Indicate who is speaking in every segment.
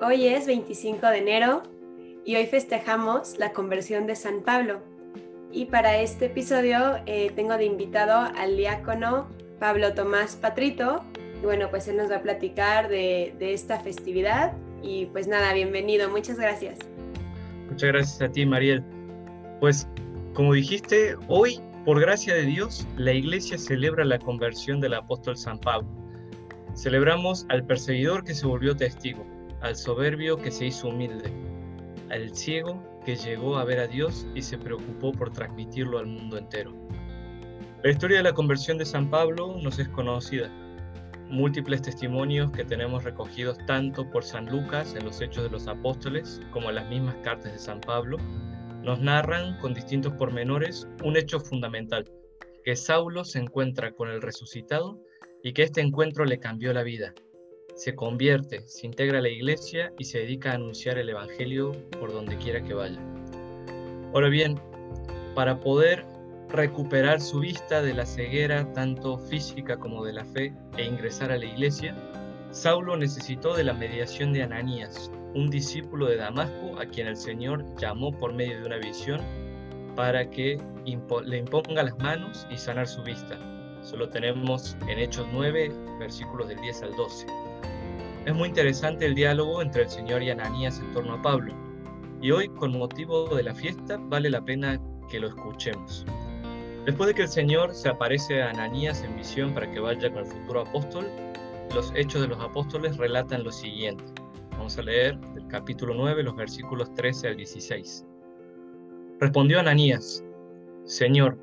Speaker 1: Hoy es 25 de enero y hoy festejamos la conversión de San Pablo. Y para este episodio eh, tengo de invitado al diácono Pablo Tomás Patrito. Y bueno, pues él nos va a platicar de, de esta festividad. Y pues nada, bienvenido, muchas gracias.
Speaker 2: Muchas gracias a ti, Mariel. Pues como dijiste, hoy, por gracia de Dios, la iglesia celebra la conversión del apóstol San Pablo. Celebramos al perseguidor que se volvió testigo, al soberbio que se hizo humilde, al ciego que llegó a ver a Dios y se preocupó por transmitirlo al mundo entero. La historia de la conversión de San Pablo nos es conocida. Múltiples testimonios que tenemos recogidos tanto por San Lucas en los Hechos de los Apóstoles como en las mismas cartas de San Pablo, nos narran con distintos pormenores un hecho fundamental, que Saulo se encuentra con el resucitado y que este encuentro le cambió la vida, se convierte, se integra a la iglesia y se dedica a anunciar el Evangelio por donde quiera que vaya. Ahora bien, para poder recuperar su vista de la ceguera tanto física como de la fe e ingresar a la iglesia, Saulo necesitó de la mediación de Ananías, un discípulo de Damasco a quien el Señor llamó por medio de una visión para que le imponga las manos y sanar su vista. Solo tenemos en Hechos 9, versículos del 10 al 12. Es muy interesante el diálogo entre el Señor y Ananías en torno a Pablo, y hoy con motivo de la fiesta vale la pena que lo escuchemos. Después de que el Señor se aparece a Ananías en visión para que vaya con el futuro apóstol, los hechos de los apóstoles relatan lo siguiente. Vamos a leer del capítulo 9, los versículos 13 al 16. Respondió Ananías, Señor,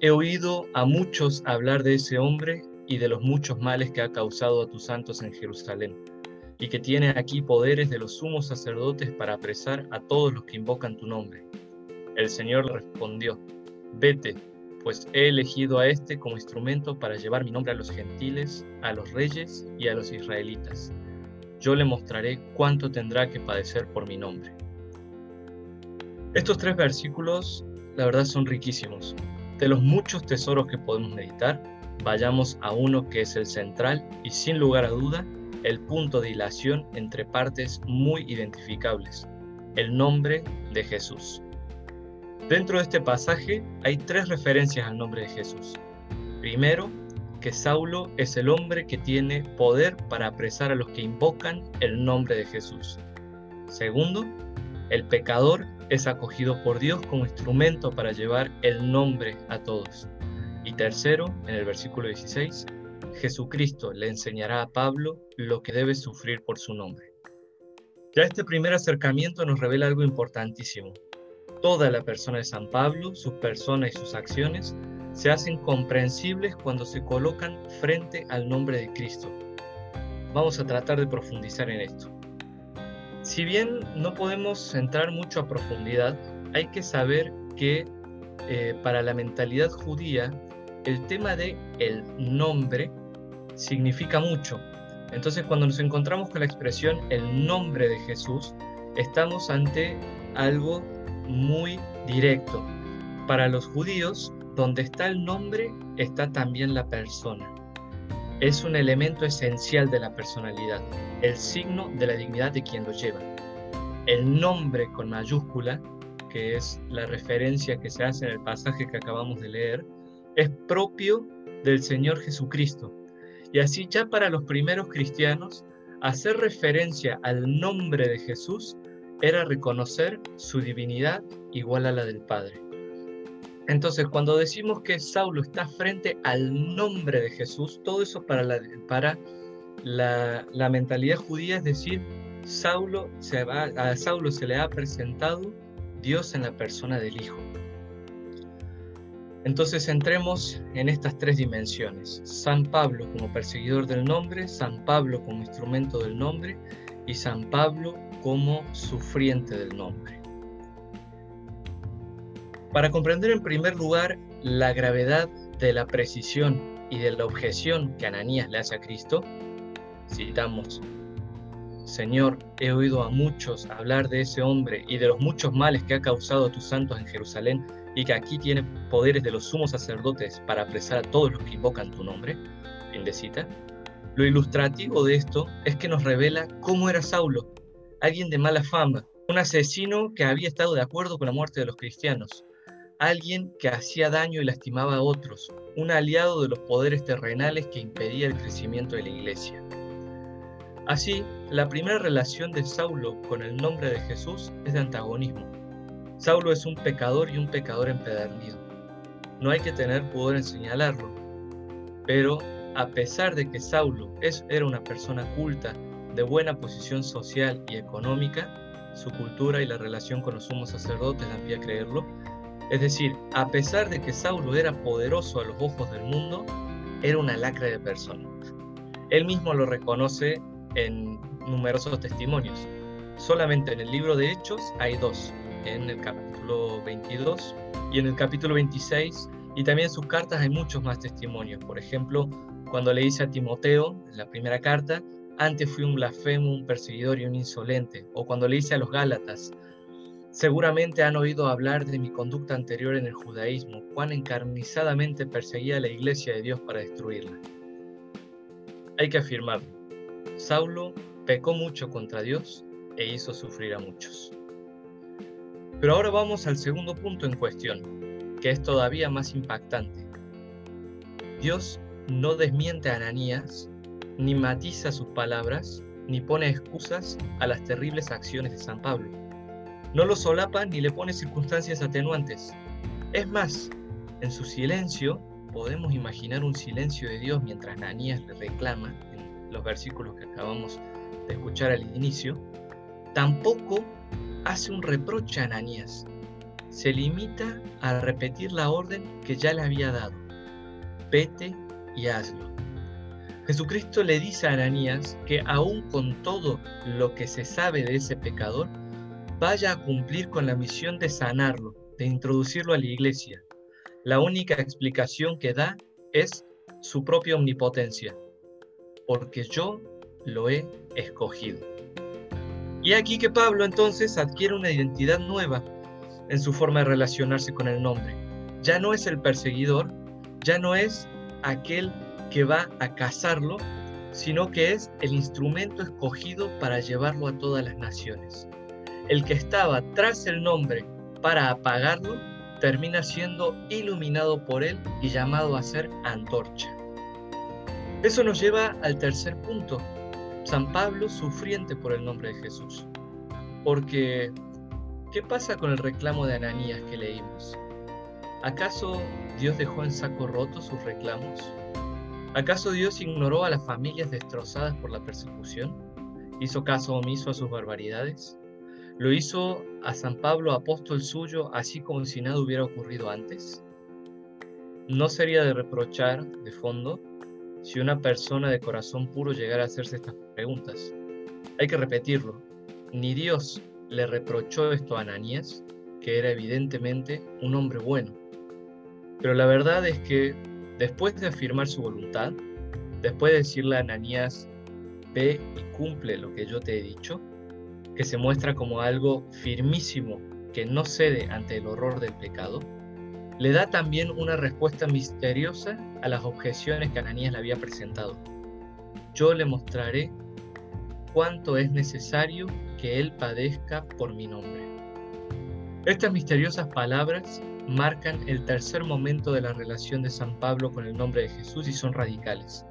Speaker 2: he oído a muchos hablar de ese hombre y de los muchos males que ha causado a tus santos en Jerusalén y que tiene aquí poderes de los sumos sacerdotes para apresar a todos los que invocan tu nombre. El Señor respondió, vete, pues he elegido a este como instrumento para llevar mi nombre a los gentiles, a los reyes y a los israelitas. Yo le mostraré cuánto tendrá que padecer por mi nombre. Estos tres versículos, la verdad, son riquísimos. De los muchos tesoros que podemos meditar, vayamos a uno que es el central y sin lugar a duda el punto de hilación entre partes muy identificables, el nombre de Jesús. Dentro de este pasaje hay tres referencias al nombre de Jesús. Primero, que Saulo es el hombre que tiene poder para apresar a los que invocan el nombre de Jesús. Segundo, el pecador es acogido por Dios como instrumento para llevar el nombre a todos. Y tercero, en el versículo 16, Jesucristo le enseñará a Pablo lo que debe sufrir por su nombre. Ya este primer acercamiento nos revela algo importantísimo. Toda la persona de San Pablo, su persona y sus acciones se hacen comprensibles cuando se colocan frente al nombre de Cristo. Vamos a tratar de profundizar en esto. Si bien no podemos entrar mucho a profundidad, hay que saber que eh, para la mentalidad judía el tema de el nombre significa mucho. Entonces cuando nos encontramos con la expresión el nombre de Jesús, estamos ante algo muy directo. Para los judíos, donde está el nombre, está también la persona. Es un elemento esencial de la personalidad, el signo de la dignidad de quien lo lleva. El nombre con mayúscula, que es la referencia que se hace en el pasaje que acabamos de leer, es propio del Señor Jesucristo. Y así ya para los primeros cristianos, hacer referencia al nombre de Jesús era reconocer su divinidad igual a la del Padre. Entonces, cuando decimos que Saulo está frente al nombre de Jesús, todo eso para la, para la, la mentalidad judía es decir, Saulo se va, a Saulo se le ha presentado Dios en la persona del Hijo. Entonces entremos en estas tres dimensiones. San Pablo como perseguidor del nombre, San Pablo como instrumento del nombre y San Pablo como sufriente del nombre. Para comprender en primer lugar la gravedad de la precisión y de la objeción que Ananías le hace a Cristo, citamos, Señor, he oído a muchos hablar de ese hombre y de los muchos males que ha causado a tus santos en Jerusalén y que aquí tiene poderes de los sumos sacerdotes para apresar a todos los que invocan tu nombre, fin de cita, lo ilustrativo de esto es que nos revela cómo era Saulo, alguien de mala fama, un asesino que había estado de acuerdo con la muerte de los cristianos, alguien que hacía daño y lastimaba a otros, un aliado de los poderes terrenales que impedía el crecimiento de la iglesia. Así, la primera relación de Saulo con el nombre de Jesús es de antagonismo. Saulo es un pecador y un pecador empedernido. No hay que tener pudor en señalarlo, pero a pesar de que Saulo era una persona culta, de buena posición social y económica, su cultura y la relación con los sumos sacerdotes dan pie a creerlo. Es decir, a pesar de que Saulo era poderoso a los ojos del mundo, era una lacra de persona. Él mismo lo reconoce en numerosos testimonios. Solamente en el libro de Hechos hay dos, en el capítulo 22 y en el capítulo 26, y también en sus cartas hay muchos más testimonios. Por ejemplo, cuando le dice a Timoteo, en la primera carta, antes fui un blasfemo, un perseguidor y un insolente, o cuando le dice a los Gálatas, seguramente han oído hablar de mi conducta anterior en el judaísmo, cuán encarnizadamente perseguía la iglesia de Dios para destruirla. Hay que afirmarlo, Saulo pecó mucho contra Dios e hizo sufrir a muchos. Pero ahora vamos al segundo punto en cuestión, que es todavía más impactante. Dios no desmiente a Ananías ni matiza sus palabras, ni pone excusas a las terribles acciones de San Pablo. No lo solapa ni le pone circunstancias atenuantes. Es más, en su silencio podemos imaginar un silencio de Dios mientras Ananías le reclama, en los versículos que acabamos de escuchar al inicio, tampoco hace un reproche a Ananías. Se limita a repetir la orden que ya le había dado. Vete y hazlo. Jesucristo le dice a Ananías que aún con todo lo que se sabe de ese pecador, vaya a cumplir con la misión de sanarlo, de introducirlo a la iglesia. La única explicación que da es su propia omnipotencia, porque yo lo he escogido. Y aquí que Pablo entonces adquiere una identidad nueva en su forma de relacionarse con el nombre. Ya no es el perseguidor, ya no es aquel que va a cazarlo, sino que es el instrumento escogido para llevarlo a todas las naciones. El que estaba tras el nombre para apagarlo, termina siendo iluminado por él y llamado a ser antorcha. Eso nos lleva al tercer punto, San Pablo sufriente por el nombre de Jesús. Porque, ¿qué pasa con el reclamo de Ananías que leímos? ¿Acaso Dios dejó en saco roto sus reclamos? ¿Acaso Dios ignoró a las familias destrozadas por la persecución? ¿Hizo caso omiso a sus barbaridades? ¿Lo hizo a San Pablo, apóstol suyo, así como si nada hubiera ocurrido antes? No sería de reprochar, de fondo, si una persona de corazón puro llegara a hacerse estas preguntas. Hay que repetirlo. Ni Dios le reprochó esto a Ananías, que era evidentemente un hombre bueno. Pero la verdad es que Después de afirmar su voluntad, después de decirle a Ananías, ve y cumple lo que yo te he dicho, que se muestra como algo firmísimo que no cede ante el horror del pecado, le da también una respuesta misteriosa a las objeciones que Ananías le había presentado. Yo le mostraré cuánto es necesario que él padezca por mi nombre. Estas misteriosas palabras marcan el tercer momento de la relación de San Pablo con el nombre de Jesús y son radicales.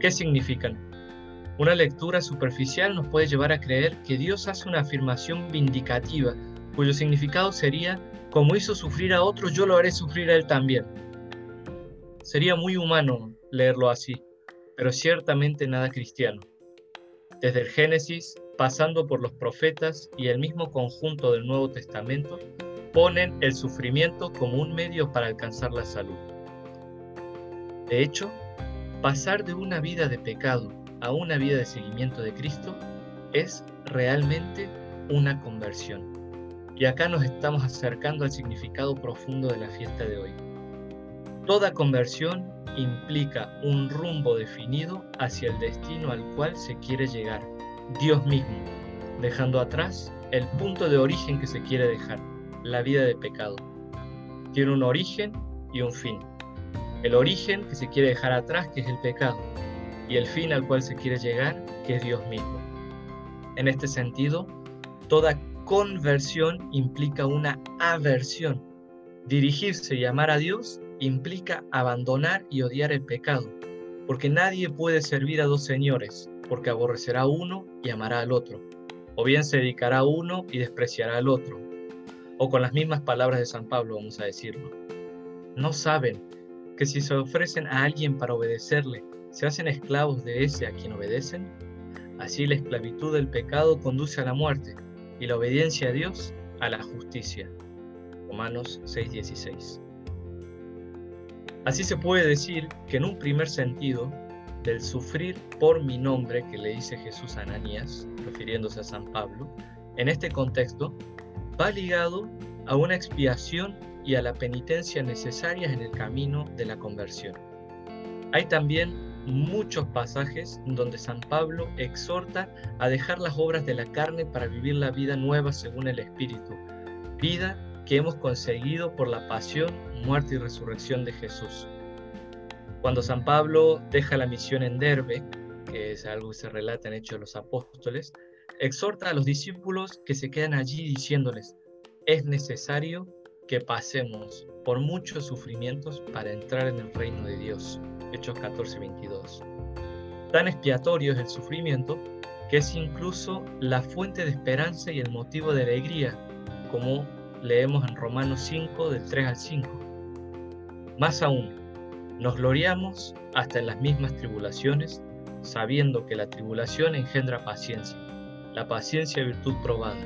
Speaker 2: ¿Qué significan? Una lectura superficial nos puede llevar a creer que Dios hace una afirmación vindicativa, cuyo significado sería, como hizo sufrir a otros, yo lo haré sufrir a él también. Sería muy humano leerlo así, pero ciertamente nada cristiano. Desde el Génesis, pasando por los profetas y el mismo conjunto del Nuevo Testamento, ponen el sufrimiento como un medio para alcanzar la salud. De hecho, pasar de una vida de pecado a una vida de seguimiento de Cristo es realmente una conversión. Y acá nos estamos acercando al significado profundo de la fiesta de hoy. Toda conversión implica un rumbo definido hacia el destino al cual se quiere llegar, Dios mismo, dejando atrás el punto de origen que se quiere dejar la vida de pecado. Tiene un origen y un fin. El origen que se quiere dejar atrás, que es el pecado, y el fin al cual se quiere llegar, que es Dios mismo. En este sentido, toda conversión implica una aversión. Dirigirse y amar a Dios implica abandonar y odiar el pecado, porque nadie puede servir a dos señores, porque aborrecerá uno y amará al otro, o bien se dedicará a uno y despreciará al otro, o con las mismas palabras de San Pablo vamos a decirlo. No saben que si se ofrecen a alguien para obedecerle, se hacen esclavos de ese a quien obedecen. Así la esclavitud del pecado conduce a la muerte y la obediencia a Dios a la justicia. Romanos 6:16. Así se puede decir que en un primer sentido, del sufrir por mi nombre que le dice Jesús a Ananías, refiriéndose a San Pablo, en este contexto, va ligado a una expiación y a la penitencia necesarias en el camino de la conversión. Hay también muchos pasajes donde San Pablo exhorta a dejar las obras de la carne para vivir la vida nueva según el Espíritu, vida que hemos conseguido por la pasión, muerte y resurrección de Jesús. Cuando San Pablo deja la misión en Derbe, que es algo que se relata en Hechos de los Apóstoles, exhorta a los discípulos que se quedan allí diciéndoles, es necesario que pasemos por muchos sufrimientos para entrar en el reino de Dios. Hechos 14, 22. Tan expiatorio es el sufrimiento que es incluso la fuente de esperanza y el motivo de alegría, como leemos en Romanos 5 del 3 al 5. Más aún, nos gloriamos hasta en las mismas tribulaciones, sabiendo que la tribulación engendra paciencia, la paciencia virtud probada,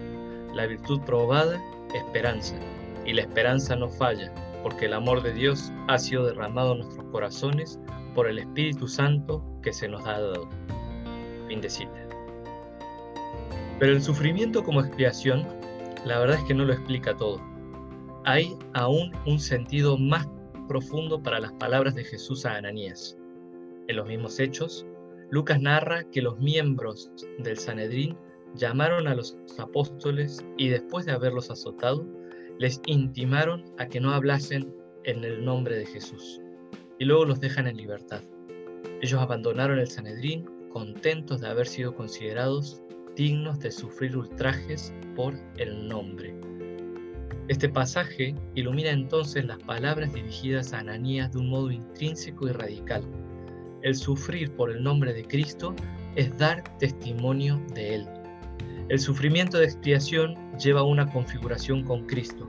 Speaker 2: la virtud probada esperanza, y la esperanza no falla, porque el amor de Dios ha sido derramado en nuestros corazones por el Espíritu Santo que se nos ha dado. Fin de cita. Pero el sufrimiento como expiación, la verdad es que no lo explica todo. Hay aún un sentido más profundo para las palabras de Jesús a Ananías. En los mismos hechos, Lucas narra que los miembros del Sanedrín llamaron a los apóstoles y después de haberlos azotado, les intimaron a que no hablasen en el nombre de Jesús, y luego los dejan en libertad. Ellos abandonaron el Sanedrín contentos de haber sido considerados dignos de sufrir ultrajes por el nombre. Este pasaje ilumina entonces las palabras dirigidas a Ananías de un modo intrínseco y radical. El sufrir por el nombre de Cristo es dar testimonio de Él. El sufrimiento de expiación lleva una configuración con Cristo.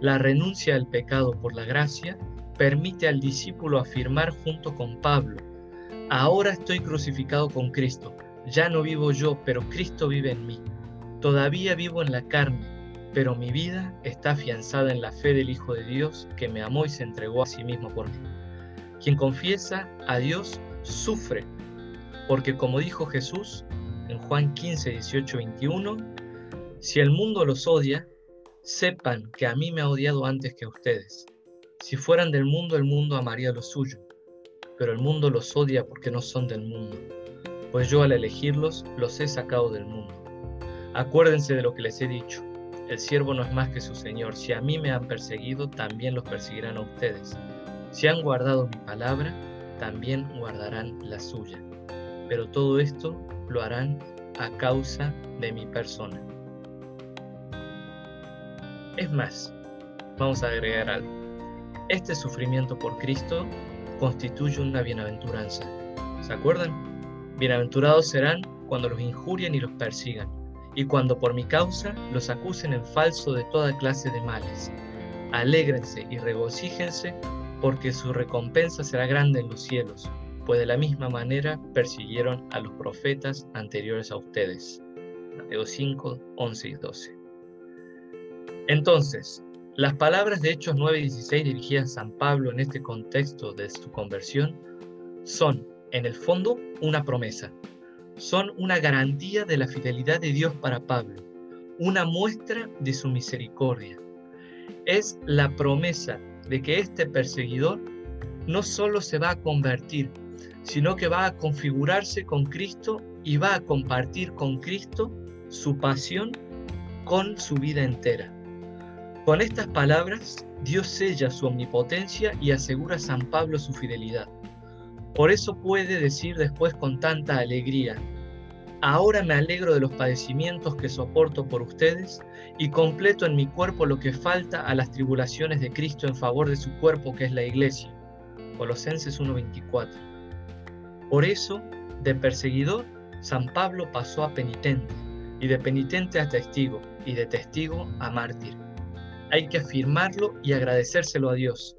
Speaker 2: La renuncia al pecado por la gracia permite al discípulo afirmar junto con Pablo, ahora estoy crucificado con Cristo, ya no vivo yo, pero Cristo vive en mí. Todavía vivo en la carne, pero mi vida está afianzada en la fe del Hijo de Dios que me amó y se entregó a sí mismo por mí. Quien confiesa a Dios sufre, porque como dijo Jesús, en Juan 15, 18, 21, si el mundo los odia, sepan que a mí me ha odiado antes que a ustedes. Si fueran del mundo, el mundo amaría lo suyo, pero el mundo los odia porque no son del mundo, pues yo al elegirlos los he sacado del mundo. Acuérdense de lo que les he dicho, el siervo no es más que su Señor, si a mí me han perseguido, también los perseguirán a ustedes. Si han guardado mi palabra, también guardarán la suya. Pero todo esto lo harán a causa de mi persona. Es más, vamos a agregar algo. Este sufrimiento por Cristo constituye una bienaventuranza. ¿Se acuerdan? Bienaventurados serán cuando los injurien y los persigan, y cuando por mi causa los acusen en falso de toda clase de males. Alégrense y regocíjense, porque su recompensa será grande en los cielos pues de la misma manera persiguieron a los profetas anteriores a ustedes. Mateo 5, 11 y 12. Entonces, las palabras de Hechos 9 y 16 dirigidas a San Pablo en este contexto de su conversión son, en el fondo, una promesa. Son una garantía de la fidelidad de Dios para Pablo, una muestra de su misericordia. Es la promesa de que este perseguidor no solo se va a convertir, sino que va a configurarse con Cristo y va a compartir con Cristo su pasión con su vida entera. Con estas palabras, Dios sella su omnipotencia y asegura a San Pablo su fidelidad. Por eso puede decir después con tanta alegría, ahora me alegro de los padecimientos que soporto por ustedes y completo en mi cuerpo lo que falta a las tribulaciones de Cristo en favor de su cuerpo que es la iglesia. Colosenses 1:24. Por eso, de perseguidor, San Pablo pasó a penitente, y de penitente a testigo, y de testigo a mártir. Hay que afirmarlo y agradecérselo a Dios.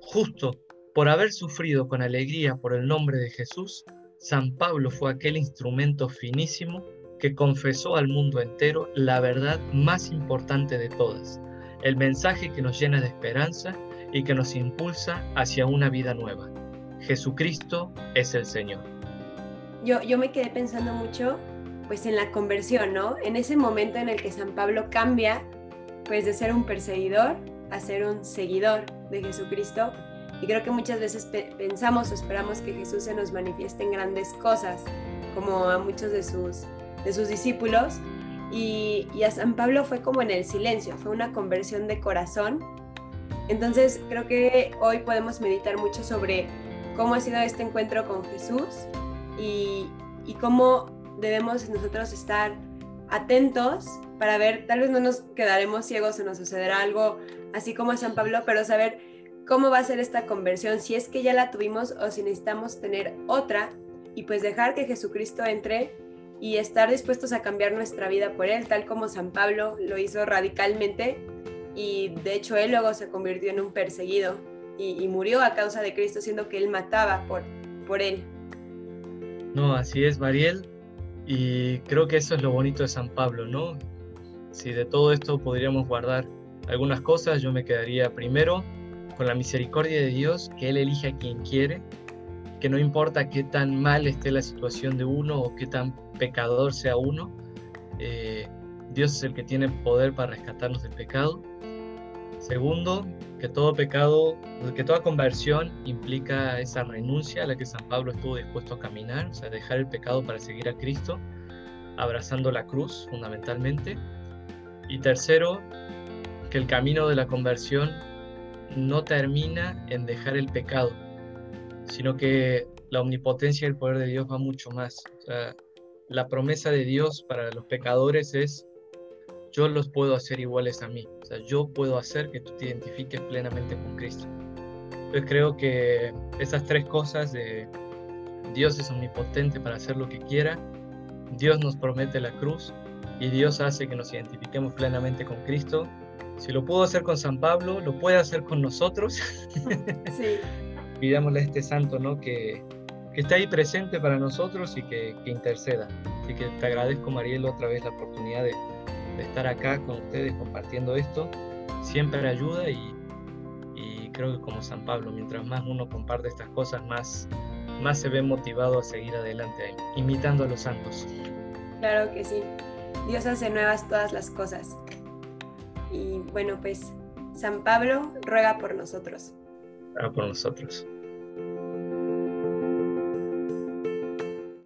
Speaker 2: Justo por haber sufrido con alegría por el nombre de Jesús, San Pablo fue aquel instrumento finísimo que confesó al mundo entero la verdad más importante de todas, el mensaje que nos llena de esperanza y que nos impulsa hacia una vida nueva. Jesucristo es el Señor.
Speaker 1: Yo, yo me quedé pensando mucho pues en la conversión, ¿no? En ese momento en el que San Pablo cambia pues de ser un perseguidor a ser un seguidor de Jesucristo. Y creo que muchas veces pensamos o esperamos que Jesús se nos manifieste en grandes cosas, como a muchos de sus de sus discípulos y, a San Pablo fue como en el silencio, fue una conversión de corazón. Entonces creo que hoy podemos meditar mucho sobre cómo ha sido este encuentro con Jesús y, cómo debemos nosotros estar atentos para ver, tal vez no nos quedaremos ciegos o nos sucederá algo así como a San Pablo, pero saber cómo va a ser esta conversión, si es que ya la tuvimos o si necesitamos tener otra y pues dejar que Jesucristo entre y estar dispuestos a cambiar nuestra vida por Él, tal como San Pablo lo hizo radicalmente y de hecho él luego se convirtió en un perseguido y, murió a causa de Cristo, siendo que Él mataba por, por Él.
Speaker 2: No, así es, Mariel, y creo que eso es lo bonito de San Pablo, ¿no? Si de todo esto podríamos guardar algunas cosas, yo me quedaría primero con la misericordia de Dios, que Él elige a quien quiere, que no importa qué tan mal esté la situación de uno o qué tan pecador sea uno, eh, Dios es el que tiene poder para rescatarnos del pecado. Segundo, que todo pecado, que toda conversión implica esa renuncia a la que San Pablo estuvo dispuesto a caminar, o sea, dejar el pecado para seguir a Cristo, abrazando la cruz fundamentalmente. Y tercero, que el camino de la conversión no termina en dejar el pecado, sino que la omnipotencia y el poder de Dios va mucho más. la promesa de Dios para los pecadores es, yo los puedo hacer iguales a mí. O sea, yo puedo hacer que tú te identifiques plenamente con Cristo. Entonces creo que esas tres cosas de Dios es omnipotente para hacer lo que quiera, Dios nos promete la cruz y Dios hace que nos identifiquemos plenamente con Cristo. Si lo pudo hacer con San Pablo, lo puede hacer con nosotros. Sí. pidámosle a este santo, ¿no? Que, que está ahí presente para nosotros y que, que, interceda. Así que te agradezco, Mariel, otra vez la oportunidad de, de estar acá con ustedes compartiendo esto. Siempre ayuda y, y, creo que como San Pablo, mientras más uno comparte estas cosas, más, más se ve motivado a seguir adelante, imitando a los santos.
Speaker 1: Claro que sí. Dios hace nuevas todas las cosas. Y bueno, pues San Pablo ruega por nosotros
Speaker 2: por nosotros.